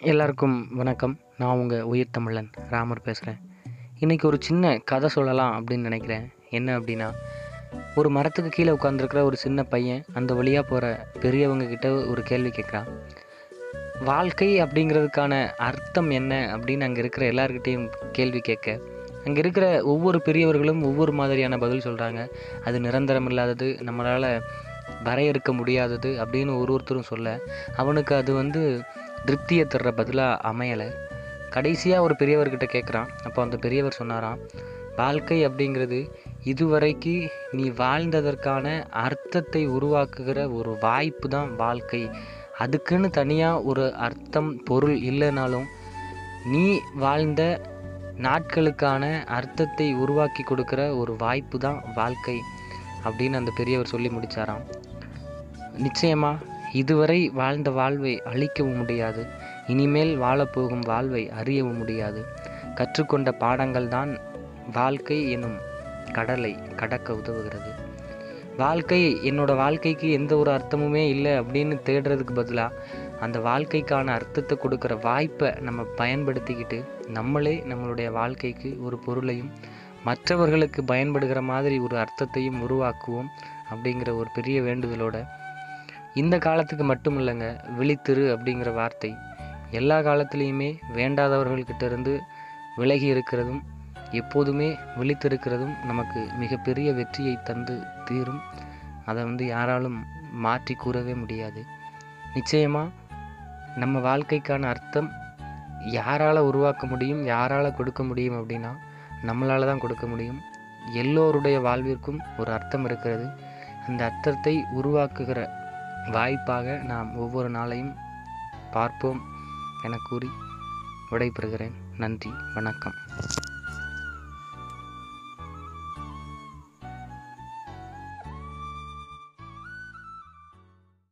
எல்லாருக்கும் வணக்கம். நான் உங்கள் உயிர் தமிழன் ராமர் பேசுகிறேன் இன்றைக்கி ஒரு சின்ன கதை சொல்லலாம் அப்படின்னு நினைக்கிறேன். என்ன அப்படின்னா ஒரு மரத்துக்கு கீழே உட்காந்துருக்கிற ஒரு சின்ன பையன் அந்த வழியாக போகிற பெரியவங்க கிட்ட ஒரு கேள்வி கேட்குறான். வாழ்க்கை அப்படிங்கிறதுக்கான அர்த்தம் என்ன? அப்படின்னு அங்கே இருக்கிற எல்லார்கிட்டேயும் கேள்வி கேட்க அங்கே இருக்கிற ஒவ்வொரு பெரியவர்களும் ஒவ்வொரு மாதிரியான பதில் சொல்கிறாங்க அது நிரந்தரம் இல்லாதது நம்மளால் வரையறுக்க முடியாதது அப்படின்னு ஒரு ஒருத்தரும் சொல்ல அவனுக்கு அது வந்து திருப்தியை தர்ற பதிலாக அமையலை. கடைசியாக ஒரு பெரியவர்கிட்ட கேட்குறான் அப்போ அந்த பெரியவர் சொன்னாராம் வாழ்க்கை அப்படிங்கிறது இதுவரைக்கு நீ வாழ்ந்ததற்கான அர்த்தத்தை உருவாக்குகிற ஒரு வாய்ப்பு தான் வாழ்க்கை. அதுக்குன்னு தனியாக ஒரு அர்த்தம் பொருள் இல்லைனாலும் நீ வாழ்ந்த நாட்களுக்கான அர்த்தத்தை உருவாக்கி கொடுக்குற ஒரு வாய்ப்பு தான் வாழ்க்கை. அப்படின்னு அந்த பெரியவர் சொல்லி முடித்தாராம் நிச்சயமாக இதுவரை வாழ்ந்த வாழ்வை அழிக்கவும் முடியாது. இனிமேல் வாழப்போகும் வாழ்வை அறியவும் முடியாது. கற்றுக்கொண்ட பாடங்கள் தான் வாழ்க்கை எனும் கடலை கடக்க உதவுகிறது. வாழ்க்கை என்னோட வாழ்க்கைக்கு எந்த ஒரு அர்த்தமுமே இல்லை அப்படின்னு தேடுறதுக்கு பதிலாக அந்த வாழ்க்கைக்கான அர்த்தத்தை கொடுக்குற வாய்ப்பை நம்ம பயன்படுத்திக்கிட்டு நம்மளே நம்மளுடைய வாழ்க்கைக்கு ஒரு பொருளையும் மற்றவர்களுக்கு பயன்படுகிற மாதிரி ஒரு அர்த்தத்தையும் உருவாக்குவோம் அப்படிங்கிற ஒரு பெரிய வேண்டுதலோட இந்த காலத்துக்கு மட்டும் இல்லைங்க விழித்திரு அப்படிங்கிற வார்த்தை. எல்லா காலத்துலேயுமே வேண்டாதவர்கள்கிட்ட இருந்து விலகி இருக்கிறதும் எப்போதுமே விழித்திருக்கிறதும் நமக்கு மிகப்பெரிய வெற்றியை தந்து தீரும். அதை வந்து யாராலும் மாற்றி கூறவே முடியாது. நிச்சயமாக நம்ம வாழ்க்கைக்கான அர்த்தம் யாரால் உருவாக்க முடியும் யாரால் கொடுக்க முடியும் அப்படின்னா நம்மளால் தான் கொடுக்க முடியும். எல்லோருடைய வாழ்விற்கும் ஒரு அர்த்தம் இருக்கிறது. அந்த அர்த்தத்தை உருவாக்குகிற வாய்ப்பாக நாம் ஒவ்வொரு நாளையும் பார்ப்போம் என கூறி விடைபெறுகிறேன். நன்றி வணக்கம்.